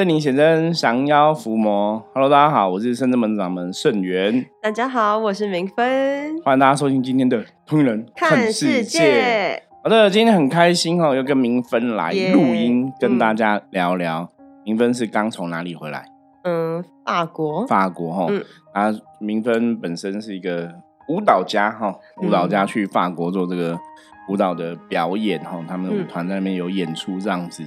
圣灵显真，降妖伏魔。Hello，大家好，我是圣真门掌门圣元。大家好，我是明芬。欢迎大家收听今天的《通人看世界》。好的，今天很开心哦，又跟明芬来录音，跟大家聊聊。明芬是刚从哪里回来？嗯，法国。法国哈，啊，明芬本身是一个舞蹈家哈，舞蹈家去法国做这个舞蹈的表演哈，他们舞团在那边有演出这样子。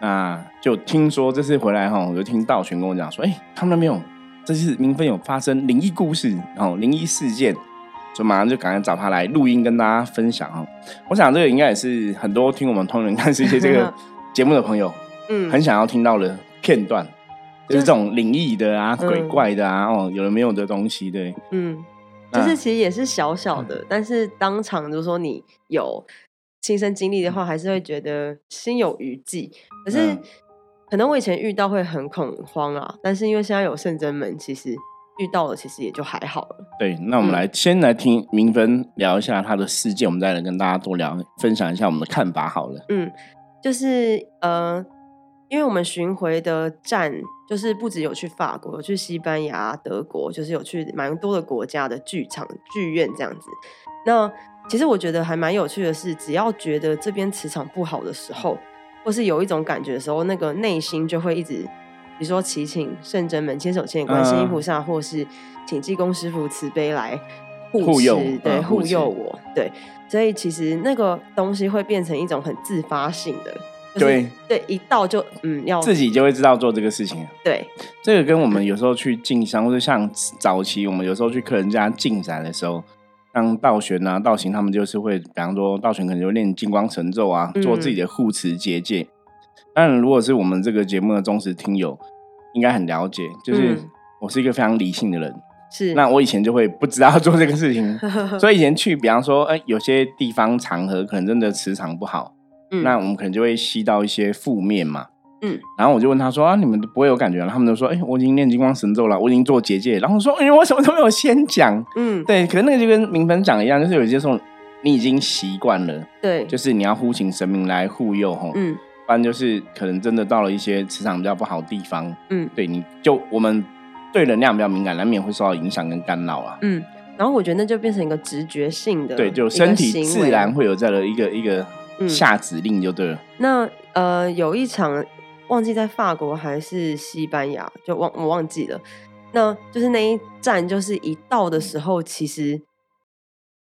那就听说这次回来哈，我就听道玄跟我讲说，哎，他们那边有这次明分有发生灵异故事，然后灵异事件，所以马上就赶快找他来录音跟大家分享哦。我想这个应该也是很多听我们通人看世界这个节目的朋友，嗯，很想要听到的片段，就是这种灵异的啊、鬼怪的啊，哦，有了没有的东西，对，嗯，就是其实也是小小的，但是当场就说你有。亲身经历的话，还是会觉得心有余悸。可是，可能我以前遇到会很恐慌啊。但是因为现在有圣真门，其实遇到了，其实也就还好了。对，那我们来先来听明芬聊一下他的事件，我们再来跟大家多聊分享一下我们的看法。好了，嗯，就是呃，因为我们巡回的站，就是不止有去法国，有去西班牙、德国，就是有去蛮多的国家的剧场、剧院这样子。那其实我觉得还蛮有趣的是，只要觉得这边磁场不好的时候，或是有一种感觉的时候，那个内心就会一直，比如说祈请圣真门千手千眼观世音菩萨，或是请济公师傅慈悲来护佑，对护佑我，对。所以其实那个东西会变成一种很自发性的，对对，一到就嗯要自己就会知道做这个事情。对，这个跟我们有时候去进香，或者像早期我们有时候去客人家进展的时候。像道玄啊、道行，他们就是会，比方说道玄可能就练金光神咒啊，做自己的护持结界。当然，如果是我们这个节目的忠实听友，应该很了解，就是我是一个非常理性的人。是，那我以前就会不知道做这个事情，所以以前去，比方说，哎，有些地方场合可能真的磁场不好，那我们可能就会吸到一些负面嘛。嗯，然后我就问他说啊，你们不会有感觉了？他们就说，哎，我已经念金光神咒了，我已经做结界。然后说，哎，我什么都没有先讲。嗯，对，可能那个就跟明分讲一样，就是有些时候你已经习惯了，对，就是你要呼请神明来护佑吼。嗯，不然就是可能真的到了一些磁场比较不好的地方，嗯，对，你就我们对能量比较敏感，难免会受到影响跟干扰啊。嗯，然后我觉得那就变成一个直觉性的，对，就身体自然会有这样的一个一个下指令就对了。那呃，有一场。忘记在法国还是西班牙，就忘我忘记了。那就是那一站，就是一到的时候，其实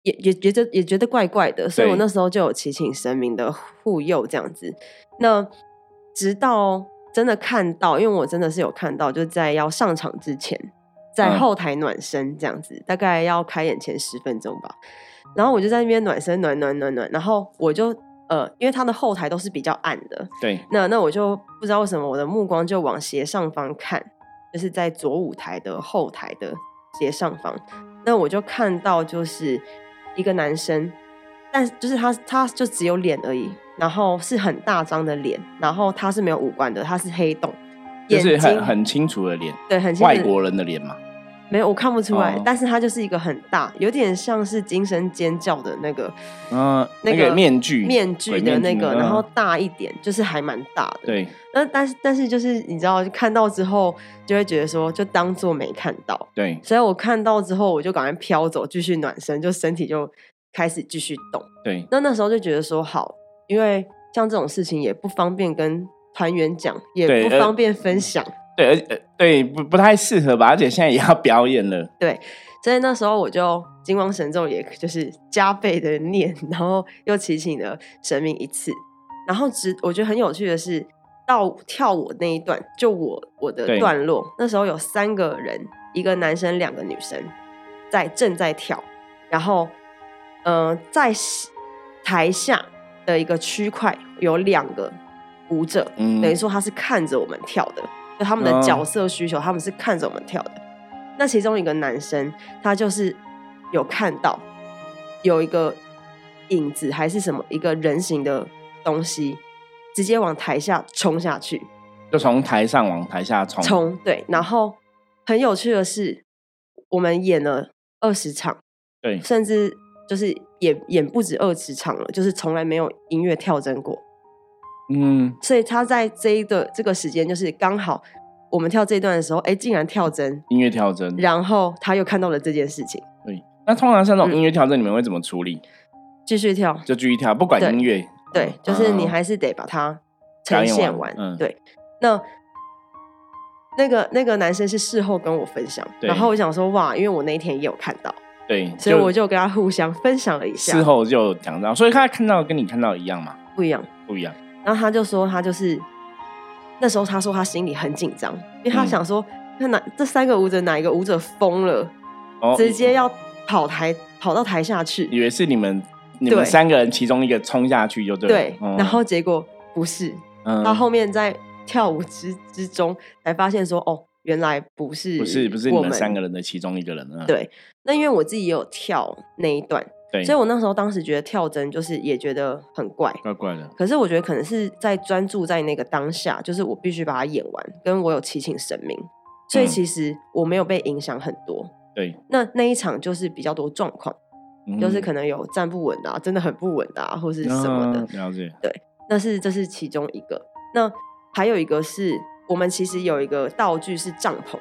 也也觉得也觉得怪怪的，所以我那时候就有祈请神明的护佑这样子。那直到真的看到，因为我真的是有看到，就在要上场之前，在后台暖身这样子，大概要开演前十分钟吧。然后我就在那边暖身，暖暖暖暖，然后我就。呃，因为它的后台都是比较暗的，对。那那我就不知道为什么我的目光就往斜上方看，就是在左舞台的后台的斜上方。那我就看到就是一个男生，但就是他他就只有脸而已，然后是很大张的脸，然后他是没有五官的，他是黑洞，就是很很清楚的脸，对，很外国人的脸嘛。没有，我看不出来，但是它就是一个很大，有点像是惊声尖叫的那个，嗯，那个面具，面具的那个，然后大一点，就是还蛮大的。对，那但是但是就是你知道，看到之后就会觉得说，就当做没看到。对，所以我看到之后，我就赶快飘走，继续暖身，就身体就开始继续动。对，那那时候就觉得说好，因为像这种事情也不方便跟团员讲，也不方便分享。对，而对不不太适合吧，而且现在也要表演了。对，所以那时候我就金光神咒，也就是加倍的念，然后又提醒了神明一次。然后只我觉得很有趣的是，到跳舞那一段，就我我的段落，那时候有三个人，一个男生，两个女生，在正在跳。然后，嗯，在台下的一个区块有两个舞者，等于说他是看着我们跳的。就他们的角色需求，他们是看着我们跳的。那其中一个男生，他就是有看到有一个影子还是什么一个人形的东西，直接往台下冲下去，就从台上往台下冲。冲对，然后很有趣的是，我们演了二十场，对，甚至就是演演不止二十场了，就是从来没有音乐跳针过。嗯，所以他在这一个这个时间，就是刚好我们跳这一段的时候，哎，竟然跳针，音乐跳针，然后他又看到了这件事情。对，那通常像这种音乐跳针，你们会怎么处理？继续跳，就继续跳，不管音乐。对，就是你还是得把它呈现完。嗯，对。那那个那个男生是事后跟我分享，然后我想说哇，因为我那一天也有看到，对，所以我就跟他互相分享了一下。事后就讲到，所以他看到跟你看到一样吗？不一样，不一样。然后他就说他就是那时候他说他心里很紧张，因为他想说那哪这三个舞者哪一个舞者疯了，直接要跑台跑到台下去，以为是你们你们三个人其中一个冲下去就对，对，然后结果不是，他后面在。跳舞之之中，才发现说哦，原来不是不是不是你们三个人的其中一个人啊。对，那因为我自己也有跳那一段，对，所以我那时候当时觉得跳针就是也觉得很怪怪怪的。可是我觉得可能是在专注在那个当下，就是我必须把它演完，跟我有祈请神明，所以其实我没有被影响很多。对，那那一场就是比较多状况，就是可能有站不稳啊，真的很不稳啊，或是什么的。了解。对，那是这是其中一个。那还有一个是我们其实有一个道具是帐篷，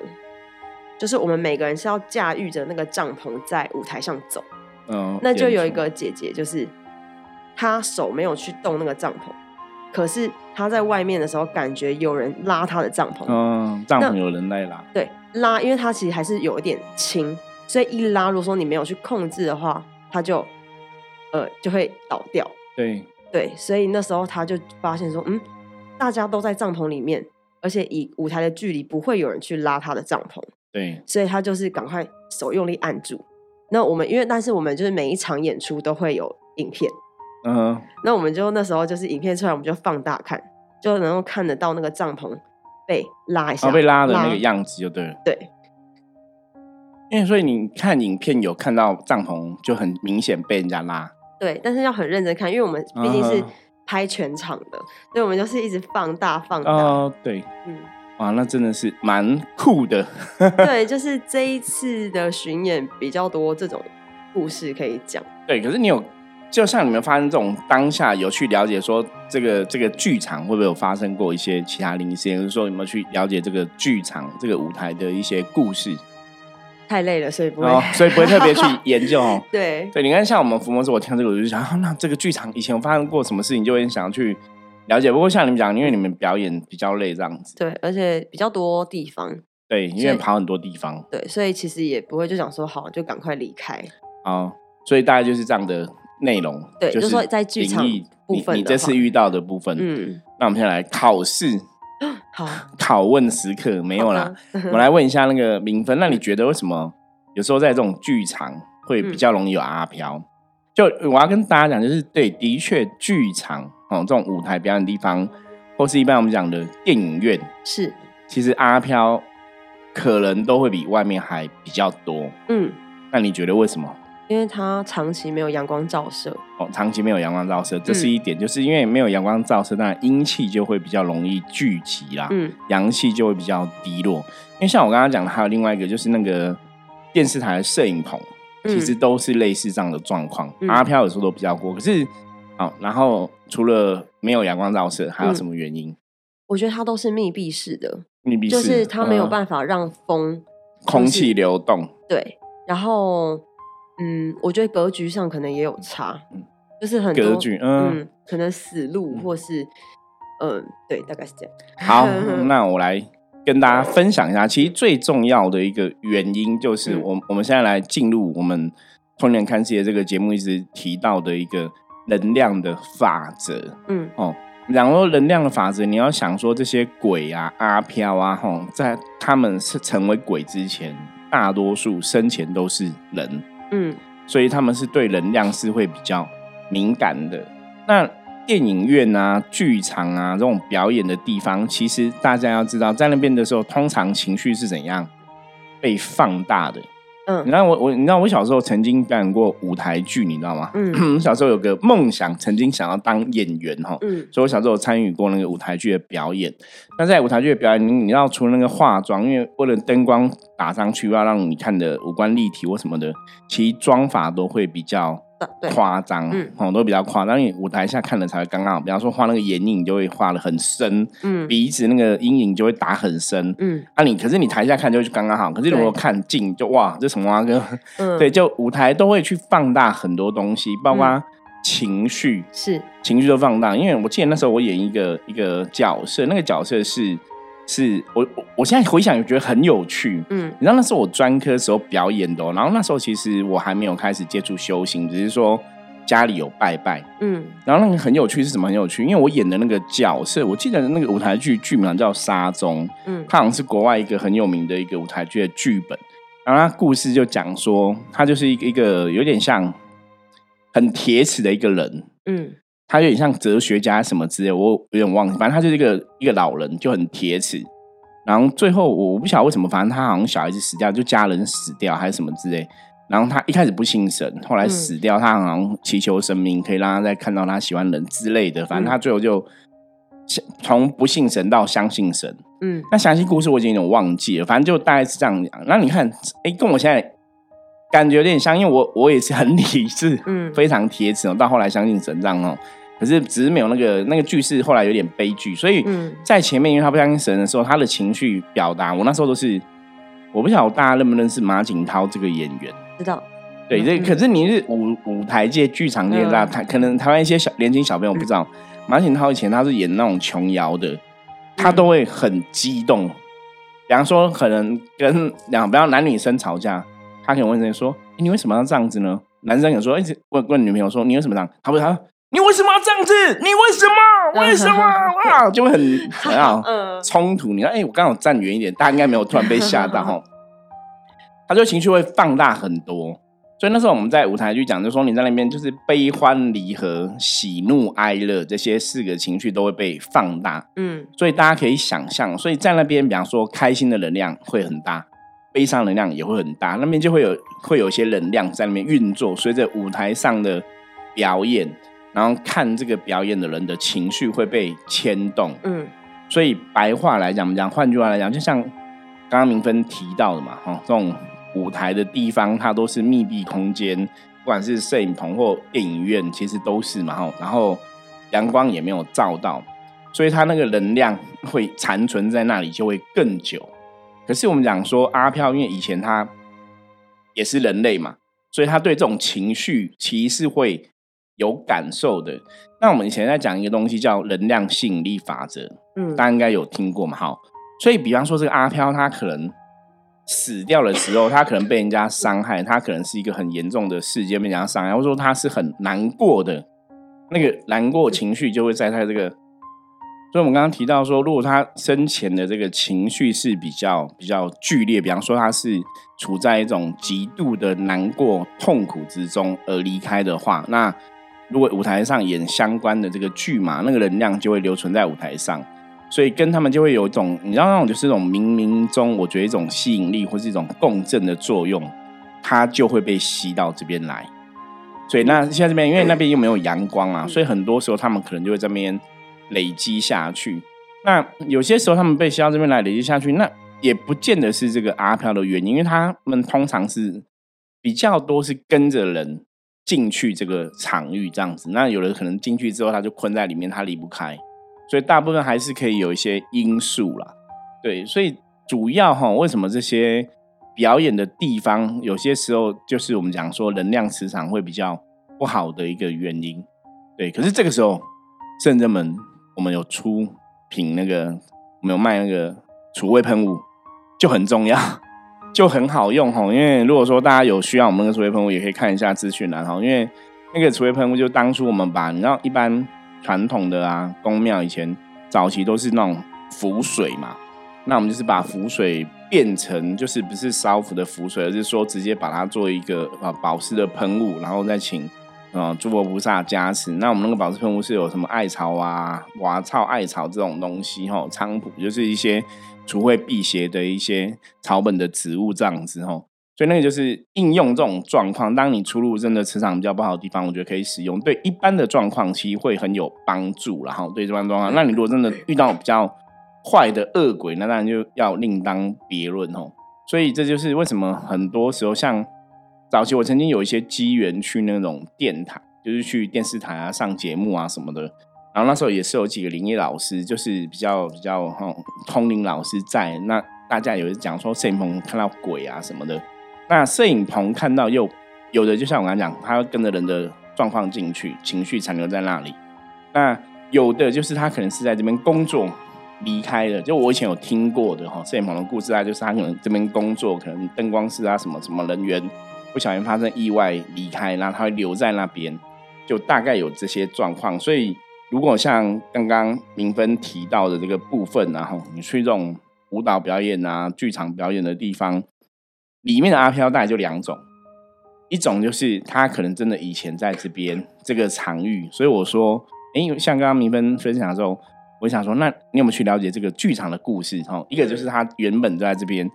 就是我们每个人是要驾驭着那个帐篷在舞台上走。嗯，那就有一个姐姐，就是她手没有去动那个帐篷，可是她在外面的时候感觉有人拉她的帐篷。嗯，帐篷有人在拉。对，拉，因为她其实还是有一点轻，所以一拉，如果说你没有去控制的话，她就呃就会倒掉。对对，所以那时候她就发现说，嗯。大家都在帐篷里面，而且以舞台的距离，不会有人去拉她的帐篷。对，所以她就是赶快手用力按住。那我们因为，但是我们就是每一场演出都会有影片。嗯，那我们就那时候就是影片出来，我们就放大看，就能够看得到那个帐篷被拉一下，被拉的那个样子就对了。对，因为所以你看影片有看到帐篷就很明显被人家拉。对，但是要很认真看，因为我们毕竟是。拍全场的，所以我们就是一直放大放大。哦，对，嗯，哇，那真的是蛮酷的。对，就是这一次的巡演比较多这种故事可以讲。对，可是你有，就像你们发生这种当下有去了解说这个这个剧场会不会有发生过一些其他灵异事件？就是说有没有去了解这个剧场这个舞台的一些故事？太累了，所以不会，所以不会特别去 研究哦。对对，你看，像我们福摩斯，我听这个我就想，那这个剧场以前有发生过什么事情，就会想要去了解。不过像你们讲，因为你们表演比较累，这样子。对，而且比较多地方。对，因为跑很多地方。对，所以其实也不会就想说好，就赶快离开。哦，所以大概就是这样的内容。对，就是说在剧场部分，你这次遇到的部分。嗯，那我们先来考试。好，拷问时刻没有啦。我来问一下那个明分，那你觉得为什么？有时候在这种剧场会比较容易有阿飘，就我要跟大家讲，就是对，的确剧场哦这种舞台表演地方，或是一般我们讲的电影院，是其实阿飘可能都会比外面还比较多。嗯，那你觉得为什么？因为它长期没有阳光照射。哦，长期没有阳光照射，这是一点，就是因为没有阳光照射，那阴气就会比较容易聚集啦，嗯，阳气就会比较低落。因为像我刚刚讲的，还有另外一个就是那个。电视台的摄影棚其实都是类似这样的状况，阿飘有时候都比较过。可是，好，然后除了没有阳光照射，还有什么原因？我觉得它都是密闭式的，密闭式就是它没有办法让风、空气流动。对，然后，嗯，我觉得格局上可能也有差，嗯就是很格局，嗯，可能死路或是，嗯，对，大概是这样。好，那我来。跟大家分享一下，其实最重要的一个原因就是，我我们现在来进入我们《通年看世界》这个节目一直提到的一个能量的法则。嗯，哦，然后能量的法则，你要想说这些鬼啊、阿飘啊，吼，在他们是成为鬼之前，大多数生前都是人。嗯，所以他们是对能量是会比较敏感的。那电影院啊、剧场啊这种表演的地方，其实大家要知道，在那边的时候，通常情绪是怎样被放大的。嗯，你知道我我你知道我小时候曾经表演过舞台剧，你知道吗？嗯，小时候有个梦想，曾经想要当演员哈。嗯，所以我小时候参与过那个舞台剧的表演。那在舞台剧的表演，你你要除了那个化妆，因为为了灯光打上去，要让你看的五官立体或什么的，其实妆法都会比较夸张，嗯，哦，都比较夸张，因为舞台下看的才会刚刚好。比方说画那个眼影就会画的很深，嗯，鼻子那个阴影就会打很深，嗯，啊，你可是你台下看就刚刚好，可是如果看近就哇，这什么啊哥，嗯，对，就舞台都会去放大很多东西，包括情绪，是情绪都放大。因为我记得那时候我演一个一个角色，那个角色是。是我我现在回想，也觉得很有趣。嗯，你知道那是我专科时候表演的，然后那时候其实我还没有开始接触修行，只是说家里有拜拜。嗯，然后那个很有趣是什么？很有趣，因为我演的那个角色，我记得那个舞台剧剧名叫《沙中》，嗯，它好像是国外一个很有名的一个舞台剧的剧本。然后它故事就讲说，他就是一个一个有点像很铁齿的一个人。嗯。他有点像哲学家什么之类，我有点忘记。反正他就是一个一个老人，就很铁齿。然后最后我不晓得为什么，反正他好像小孩子死掉，就家人死掉还是什么之类。然后他一开始不信神，后来死掉，他好像祈求神明可以让他再看到他喜欢人之类的。反正他最后就从不信神到相信神。嗯，那详细故事我已经有点忘记了。反正就大概是这样讲。那你看，哎，跟我现在感觉有点像，因为我我也是很理智，嗯，非常铁齿。到后来相信神这样哦。可是只是没有那个那个句式，后来有点悲剧，所以在前面，因为他不相信神的时候，他的情绪表达，我那时候都是，我不晓得大家认不认识马景涛这个演员，知道，对，这可是你是舞舞台界、剧场界的台，可能台湾一些小年轻小朋友不知道，马景涛以前他是演那种琼瑶的，他都会很激动，比方说可能跟两比方男女生吵架，他可能问人说，你为什么要这样子呢？男生有说，一直问问女朋友说，你为什么这样？他会他。你为什么要这样子？你为什么？为什么 啊？就会很很好冲突。你看，哎，我刚好站远一点，大家应该没有突然被吓到 哈。他就情绪会放大很多，所以那时候我们在舞台剧讲，就说你在那边就是悲欢离合、喜怒哀乐这些四个情绪都会被放大。嗯，所以大家可以想象，所以在那边，比方说开心的能量会很大，悲伤能量也会很大，那边就会有会有一些能量在那边运作，随着舞台上的表演。然后看这个表演的人的情绪会被牵动，嗯，所以白话来讲，我们讲换句话来讲，就像刚刚明芬提到的嘛，哈，这种舞台的地方它都是密闭空间，不管是摄影棚或电影院，其实都是嘛，哈，然后阳光也没有照到，所以它那个能量会残存在那里，就会更久。可是我们讲说阿飘，因为以前他也是人类嘛，所以他对这种情绪其实是会。有感受的，那我们以前在讲一个东西叫能量吸引力法则，嗯，大家应该有听过嘛？好，所以比方说这个阿飘，他可能死掉的时候，他可能被人家伤害，他可能是一个很严重的事件被人家伤害，或者说他是很难过的，那个难过情绪就会在他这个，所以我们刚刚提到说，如果他生前的这个情绪是比较比较剧烈，比方说他是处在一种极度的难过痛苦之中而离开的话，那如果舞台上演相关的这个剧嘛，那个能量就会留存在舞台上，所以跟他们就会有一种，你知道那种就是一种冥冥中，我觉得一种吸引力或是一种共振的作用，它就会被吸到这边来。所以那现在这边因为那边又没有阳光啊，所以很多时候他们可能就会这边累积下去。那有些时候他们被吸到这边来累积下去，那也不见得是这个阿飘的原因，因为他们通常是比较多是跟着人。进去这个场域这样子，那有人可能进去之后他就困在里面，他离不开，所以大部分还是可以有一些因素啦。对，所以主要哈，为什么这些表演的地方有些时候就是我们讲说能量磁场会比较不好的一个原因。对，可是这个时候圣人们我们有出品那个，我们有卖那个除味喷雾，就很重要。就很好用哈，因为如果说大家有需要我们那个除味喷雾，也可以看一下资讯栏哈。因为那个除味喷雾，就当初我们把你知道一般传统的啊，宫庙以前早期都是那种浮水嘛，那我们就是把浮水变成就是不是烧符的浮水，而是说直接把它做一个啊保湿的喷雾，然后再请啊诸佛菩萨加持。那我们那个保湿喷雾是有什么艾草啊、瓦草、艾草这种东西哈，菖蒲就是一些。除会辟邪的一些草本的植物这样子吼，所以那个就是应用这种状况。当你出入真的磁场比较不好的地方，我觉得可以使用。对一般的状况，其实会很有帮助。然后对这般状况，那你如果真的遇到比较坏的恶鬼，那当然就要另当别论哦。所以这就是为什么很多时候像早期我曾经有一些机缘去那种电台，就是去电视台啊上节目啊什么的，然后那时候也是有几个灵异老师，就是比较比较哈通灵老师在，那大家有讲说摄影棚看到鬼啊什么的，那摄影棚看到又有的就像我刚才讲，他跟着人的状况进去，情绪残留在那里，那有的就是他可能是在这边工作。离开了，就我以前有听过的哈，摄影棚的故事啊，就是他可能这边工作，可能灯光师啊什么什么人员不小心发生意外离开，然后他会留在那边，就大概有这些状况。所以如果像刚刚明芬提到的这个部分，然后你去这种舞蹈表演啊、剧场表演的地方，里面的阿飘大概就两种，一种就是他可能真的以前在这边这个场域，所以我说，哎，像刚刚明芬分享的时候。我想说，那你有没有去了解这个剧场的故事？哈，一个就是他原本在这边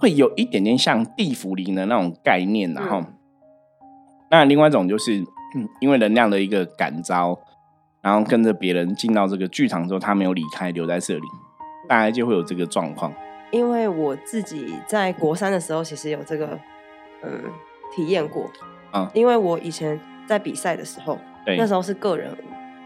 会有一点点像地府灵的那种概念，然后，那另外一种就是因为能量的一个感召，然后跟着别人进到这个剧场之后，他没有离开，留在这里，大概就会有这个状况。因为我自己在国三的时候，其实有这个嗯体验过，嗯，因为我以前在比赛的时候，对，那时候是个人舞。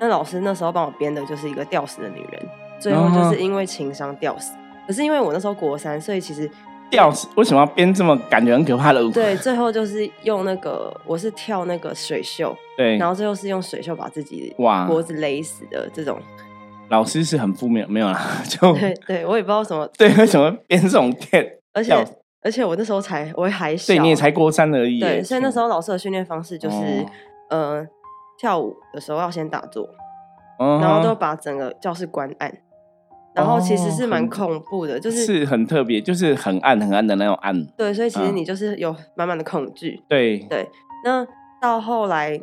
那老师那时候帮我编的就是一个吊死的女人，最后就是因为情商吊死。可是因为我那时候国三，所以其实吊死为什么要编这么感觉很可怕的舞？对，最后就是用那个我是跳那个水袖，对，然后最后是用水袖把自己哇脖子勒死的这种。老师是很负面，没有啦，就对对，我也不知道什么，对，为什么编这种电？而且而且我那时候才我还小，对，你也才过三而已。对，所以那时候老师的训练方式就是，呃，跳舞的时候要先打坐。然后都把整个教室关暗，然后其实是蛮恐怖的，就是是很特别，就是很暗很暗的那种暗。对，所以其实你就是有满满的恐惧。对对，那到后来，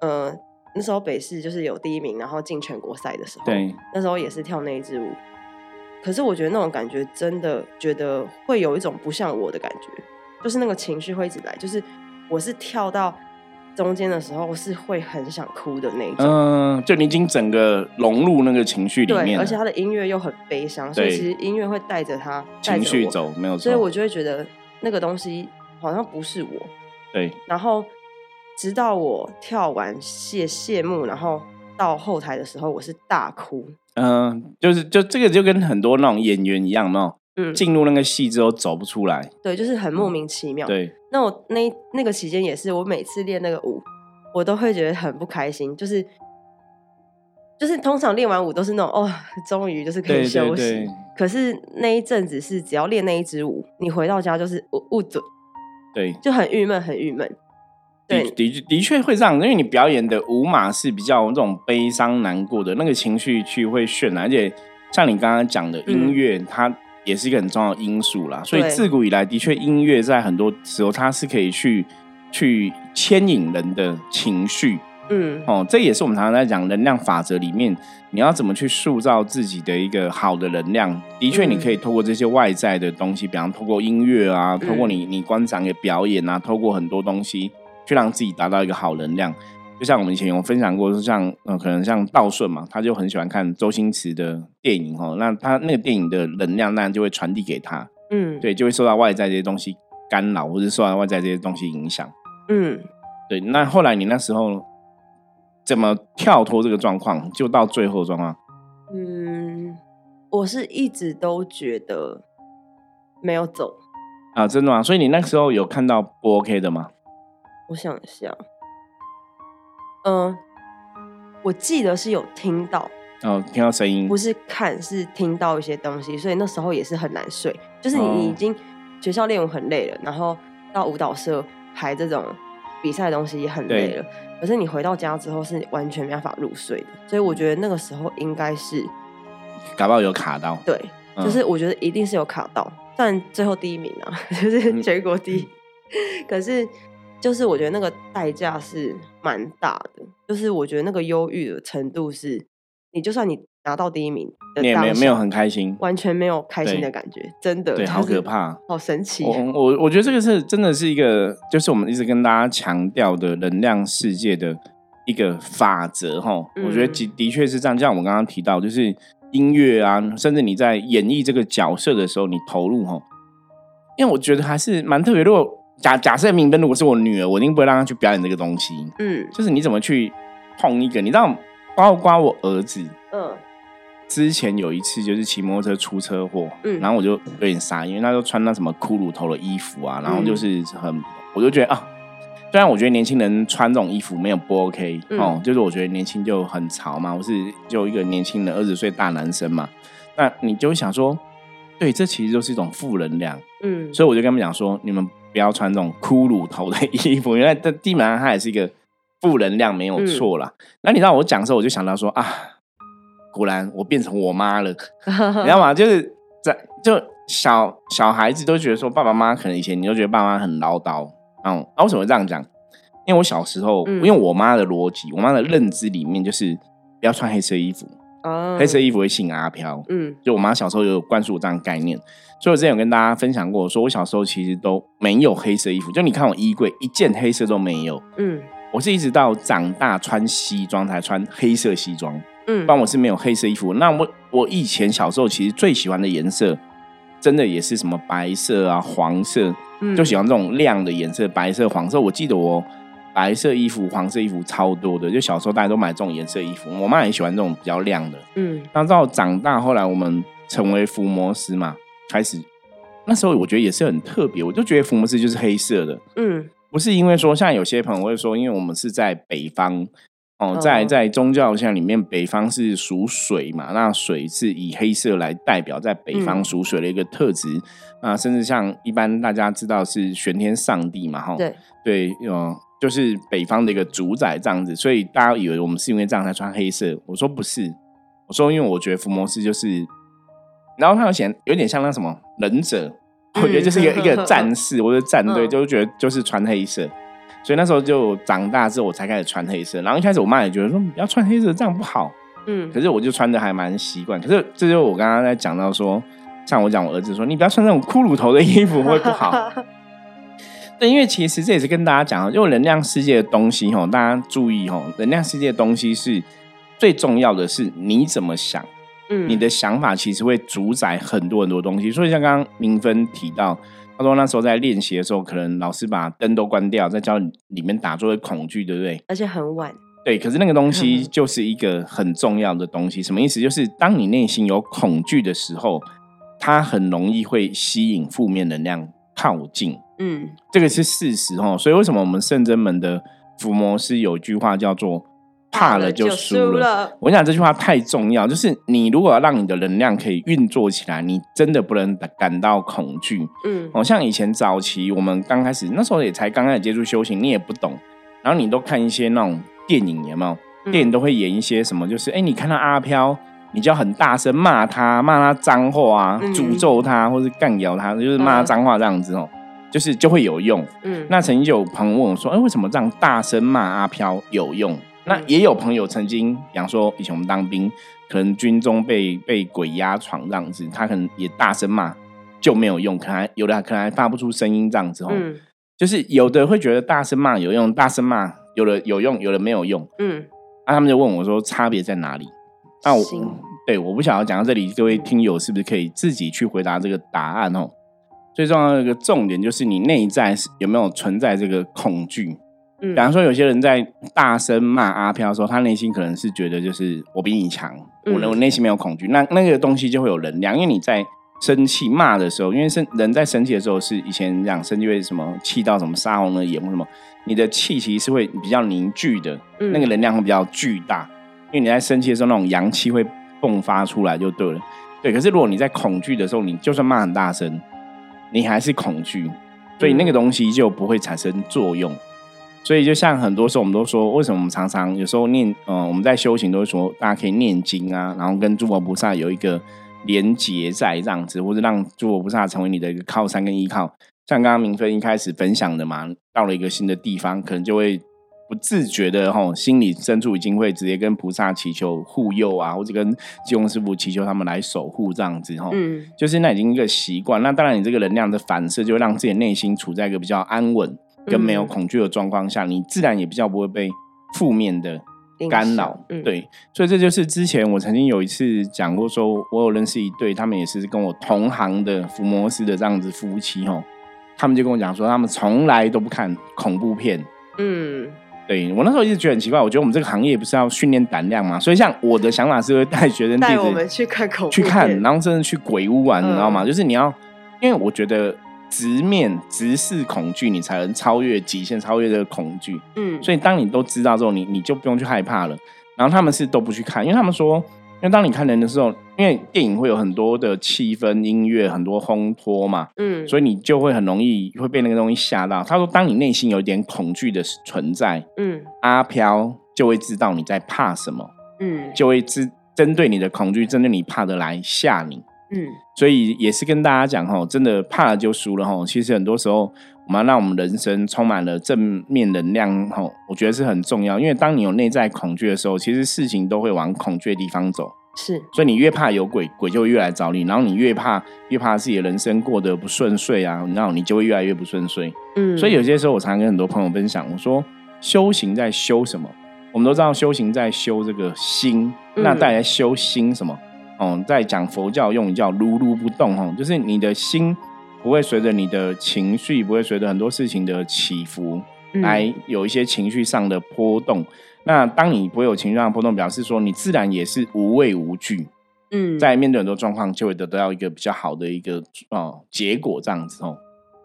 呃，那时候北市就是有第一名，然后进全国赛的时候，对，那时候也是跳那一支舞。可是我觉得那种感觉真的觉得会有一种不像我的感觉，就是那个情绪会一直来，就是我是跳到。中间的时候是会很想哭的那种，嗯，就你已经整个融入那个情绪里面，而且他的音乐又很悲伤，所以其实音乐会带着他情绪走，没有错，所以我就会觉得那个东西好像不是我，对。然后直到我跳完谢谢幕，然后到后台的时候，我是大哭，嗯，就是就这个就跟很多那种演员一样，那嗯，进入那个戏之后走不出来，对，就是很莫名其妙，对。那我那那个期间也是，我每次练那个舞，我都会觉得很不开心，就是就是通常练完舞都是那种哦，终于就是可以休息。可是那一阵子是只要练那一支舞，你回到家就是不准，对，就很郁闷，很郁闷。的的的确会这样，因为你表演的舞码是比较那种悲伤难过的那个情绪去会渲染，而且像你刚刚讲的音乐，它。也是一个很重要的因素啦，所以自古以来的确音乐在很多时候它是可以去去牵引人的情绪，嗯，哦，这也是我们常常在讲能量法则里面，你要怎么去塑造自己的一个好的能量？的确，你可以透过这些外在的东西，比方透过音乐啊，透过你你观赏的表演啊，透过很多东西去让自己达到一个好能量。就像我们以前有分享过，像呃，可能像道顺嘛，他就很喜欢看周星驰的电影哦。那他那个电影的能量，当然就会传递给他，嗯，对，就会受到外在这些东西干扰，或者受到外在这些东西影响，嗯，对。那后来你那时候怎么跳脱这个状况，就到最后状况？嗯，我是一直都觉得没有走啊，真的吗？所以你那时候有看到不 OK 的吗？我想一下。嗯，我记得是有听到哦，听到声音，不是看，是听到一些东西，所以那时候也是很难睡。就是你已经学校练舞很累了，然后到舞蹈社排这种比赛的东西也很累了，可是你回到家之后是完全没办法入睡的。所以我觉得那个时候应该是，搞不好有卡到。对，就是我觉得一定是有卡到，但最后第一名啊，就是全国第一，可是。就是我觉得那个代价是蛮大的，就是我觉得那个忧郁的程度是，你就算你拿到第一名，你也没有没有很开心，完全没有开心的感觉，真的，对，好可怕，好神奇。我我我觉得这个是真的是一个，就是我们一直跟大家强调的能量世界的一个法则哈。我觉得的的确是这样，像我们刚刚提到，就是音乐啊，甚至你在演绎这个角色的时候，你投入哈，因为我觉得还是蛮特别。如果假假设明灯如果是我女儿，我一定不会让她去表演这个东西。嗯。就是你怎么去碰一个，你知道，包括我儿子嗯。之前有一次就是骑摩托车出车祸，嗯。然后我就有点傻，因为那时候穿那什么骷髅头的衣服啊，然后嗯就是很，我就觉得啊，虽然我觉得年轻人穿这种衣服没有不 OK、嗯。哦，就是我觉得年轻就很潮嘛，我是就一个年轻人二十岁大男生嘛，那你就会想说，对，这其实就是一种负能量，嗯，所以我就跟他们讲说，你们不要穿这种骷髅头的衣服，因为这基本上它也是一个负能量，没有错啦。那你知道我讲的时候，我就想到说啊，果然我变成我妈了，你知道吗？就是在就小小孩子都觉得说，爸爸妈妈可能以前你都觉得爸妈很唠叨，嗯，啊，为什么这样讲？因为我小时候，嗯因为我妈的逻辑，我妈的认知里面就是不要穿黑色衣服，哦黑色衣服会吸引阿飘。嗯。就我妈小时候有灌输我这样概念，所以我之前有跟大家分享过，说我小时候其实都没有黑色衣服，就你看我衣柜一件黑色都没有，嗯。我是一直到长大穿西装才穿黑色西装，嗯。不然我是没有黑色衣服。那我我以前小时候其实最喜欢的颜色，真的也是什么白色啊、黄色，嗯。就喜欢这种亮的颜色，白色、黄色。我记得我白色衣服、黄色衣服超多的，就小时候大家都买这种颜色衣服。我妈也喜欢这种比较亮的。嗯那到长大后来，我们成为伏魔师嘛，开始那时候我觉得也是很特别，我就觉得伏魔师就是黑色的，嗯不是因为说像有些朋友会说，因为我们是在北方。哦，在哦在宗教像里面，北方是属水嘛，那水是以黑色来代表在北方嗯属水的一个特质。啊，甚至像一般大家知道是玄天上帝嘛，哈，对对，呃，就是北方的一个主宰这样子，所以大家以为我们是因为这样才穿黑色。我说不是，我说因为我觉得福摩斯就是，然后他有显有点像那什么忍者，我觉得就是一个、嗯一个 战士或者战队，嗯就觉得就是穿黑色。所以那时候就长大之后，我才开始穿黑色。然后一开始我妈也觉得说不要穿黑色，这样不好。嗯可是我就穿的还蛮习惯。可是这就是我刚刚在讲到说，像我讲我儿子说，你不要穿那种骷髅头的衣服会不好。对，因为其实这也是跟大家讲的，因为能量世界的东西吼，大家注意吼，能量世界的东西是最重要的是你怎么想，嗯你的想法其实会主宰很多很多东西。所以像刚刚明芬提到，他说那时候在练习的时候，可能老师把灯都关掉，在教里面打坐的恐惧，对不对？而且很晚，对，可是那个东西就是一个很重要的东西。什么意思？就是当你内心有恐惧的时候，它很容易会吸引负面能量靠近。嗯这个是事实哦。所以为什么我们圣真门的伏魔师有句话叫做“怕了就输了”？了，我跟你讲这句话太重要，就是你如果要让你的能量可以运作起来，你真的不能感到恐惧。嗯哦，像以前早期我们刚开始那时候也才刚开始接触修行，你也不懂，然后你都看一些那种电影，有没有？嗯电影都会演一些什么，就是哎、诶你看到阿飘，你就要很大声骂他，骂他脏话啊，嗯诅咒他，或是干掉他，就是骂他脏话这样子哦，就是就会有用。嗯那曾经就有朋友问我说：“哎、为什么这样大声骂阿飘有用？”那嗯也有朋友曾经讲说，以前我们当兵，可能军中被被鬼压床这样子，他可能也大声骂就没有用，可能还有的可能还发不出声音这样子哦。嗯就是有的会觉得大声骂有用，大声骂有的有用，有的没有用。嗯那、他们就问我说差别在哪里？那我心对我不想要讲到这里，各位听友是不是可以自己去回答这个答案哦？最重要的一个重点就是你内在是有没有存在这个恐惧。嗯比方说，有些人在大声骂阿飘的时候，他内心可能是觉得就是我比你强，我嗯我内心没有恐惧，那那个东西就会有能量。因为你在生气骂的时候，因为生人在生气的时候是以前讲生气会什么气到什么杀红了眼或什么，你的气其实是会比较凝聚的，嗯那个能量会比较巨大。因为你在生气的时候，那种阳气会迸发出来就对了。对，可是如果你在恐惧的时候，你就算骂很大声，你还是恐惧，所以那个东西就不会产生作用。所以就像很多时候我们都说，为什么我们常常有时候念，嗯，我们在修行都会说，大家可以念经啊，然后跟诸佛菩萨有一个连结在这样子，或者让诸佛菩萨成为你的一个靠山跟依靠。像刚刚明芬一开始分享的嘛，到了一个新的地方，可能就会不自觉的哈，心里深处已经会直接跟菩萨祈求护佑啊，或者跟济公师傅祈求他们来守护这样子哈。嗯就是那已经一个习惯。那当然，你这个能量的反射就会让自己的内心处在一个比较安稳跟没有嗯恐惧的状况下，你自然也比较不会被负面的干扰。嗯对，所以这就是之前我曾经有一次讲过说，我有认识一对，他们也是跟我同行的伏魔师的这样子夫妻哦。他们就跟我讲说，他们从来都不看恐怖片。嗯，对我那时候一直觉得很奇怪，我觉得我们这个行业不是要训练胆量嘛，所以像我的想法是会带学生带我们去看恐去看，然后真的去鬼屋玩，你知道吗？就是你要，因为我觉得直面直视恐惧，你才能超越极限，超越这个恐惧。嗯，所以当你都知道之后，你你就不用去害怕了。然后他们是都不去看，因为他们说。因为当你看人的时候，因为电影会有很多的气氛、音乐、很多烘托嘛，嗯，所以你就会很容易会被那个东西吓到。他说，当你内心有一点恐惧的存在，嗯，阿飘就会知道你在怕什么，嗯，就会针针对你的恐惧，针对你怕的来吓你，嗯，所以也是跟大家讲哈，真的怕了就输了哈。其实很多时候。我们要让我们人生充满了正面能量，吼，我觉得是很重要。因为当你有内在恐惧的时候，其实事情都会往恐惧的地方走。是，所以你越怕有鬼，鬼就会越来找你。然后你越怕，越怕自己的人生过得不顺遂啊，然后你就会越来越不顺遂。嗯，所以有些时候我常常跟很多朋友分享，我说修行在修什么？我们都知道修行在修这个心，那带来修心什么？哦，在讲佛教用语叫如如不动，哦，就是你的心。不会随着你的情绪，不会随着很多事情的起伏，来有一些情绪上的波动。那当你不会有情绪上的波动，表示说你自然也是无畏无惧。嗯，在面对很多状况，就会得到一个比较好的一个哦结果，这样子哦。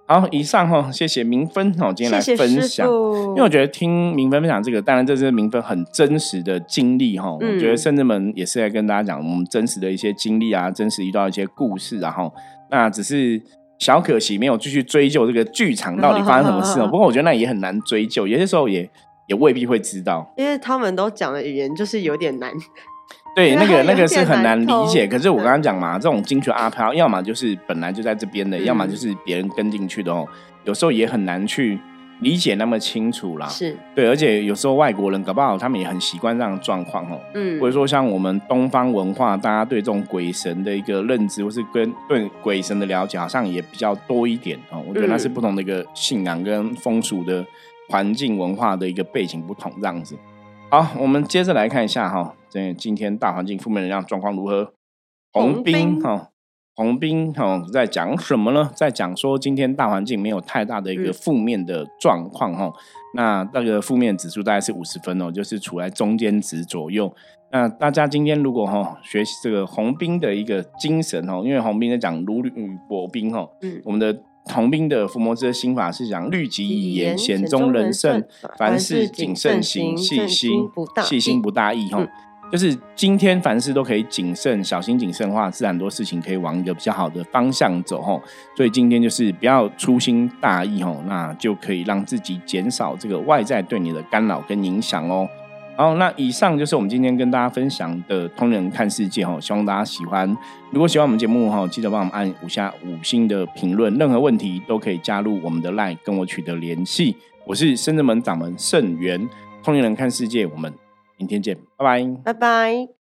好，以上哈，谢谢明芬哦，今天来分享。因为我觉得听明芬分享这个，当然这是明芬很真实的经历哈。我觉得圣至们也是在跟大家讲我们真实的一些经历啊，真实遇到一些故事，然后那只是。小可惜没有继续追究这个剧场到底发生什么事哦。不过我觉得那也很难追究，有些时候也也未必会知道，因为他们都讲的语言就是有点难。对，那个那个是很难理解。可是我刚刚讲嘛，这种精确阿飘，要么就是本来就在这边的，要么就是别人跟进去的哦。有时候也很难去。理解那么清楚啦，是对，而且有时候外国人搞不好他们也很习惯这样的状况哦，嗯，或者说像我们东方文化，大家对这种鬼神的一个认知，或是跟对鬼神的了解，好像也比较多一点哦。我觉得那是不同的一个信仰跟风俗的环境文化的一个背景不同这样子。好，我们接着来看一下哈，这今天大环境负面能量状况如何？红兵哈。洪斌哈在讲什么呢？在讲说今天大环境没有太大的一个负面的状况哈，那那个负面指数大概是五十分哦，就是处在中间值左右。那大家今天如果哈学习这个洪斌的一个精神哦，因为洪斌在讲如履薄冰哈，嗯，我们的洪斌的伏魔之心法是讲律己以言，险中人胜，凡事谨慎行，细心细心不大意哈。就是今天凡事都可以谨慎、小心谨慎的话，自然很多事情可以往一个比较好的方向走吼。所以今天就是不要粗心大意吼，那就可以让自己减少这个外在对你的干扰跟影响哦。好，那以上就是我们今天跟大家分享的通人看世界哈，希望大家喜欢。如果喜欢我们节目哈，记得帮我们按五下五星的评论。任何问题都可以加入我们的 LINE 跟我取得联系。我是深圳门掌门盛元，通灵人看世界，我们。明天见，拜拜，拜拜。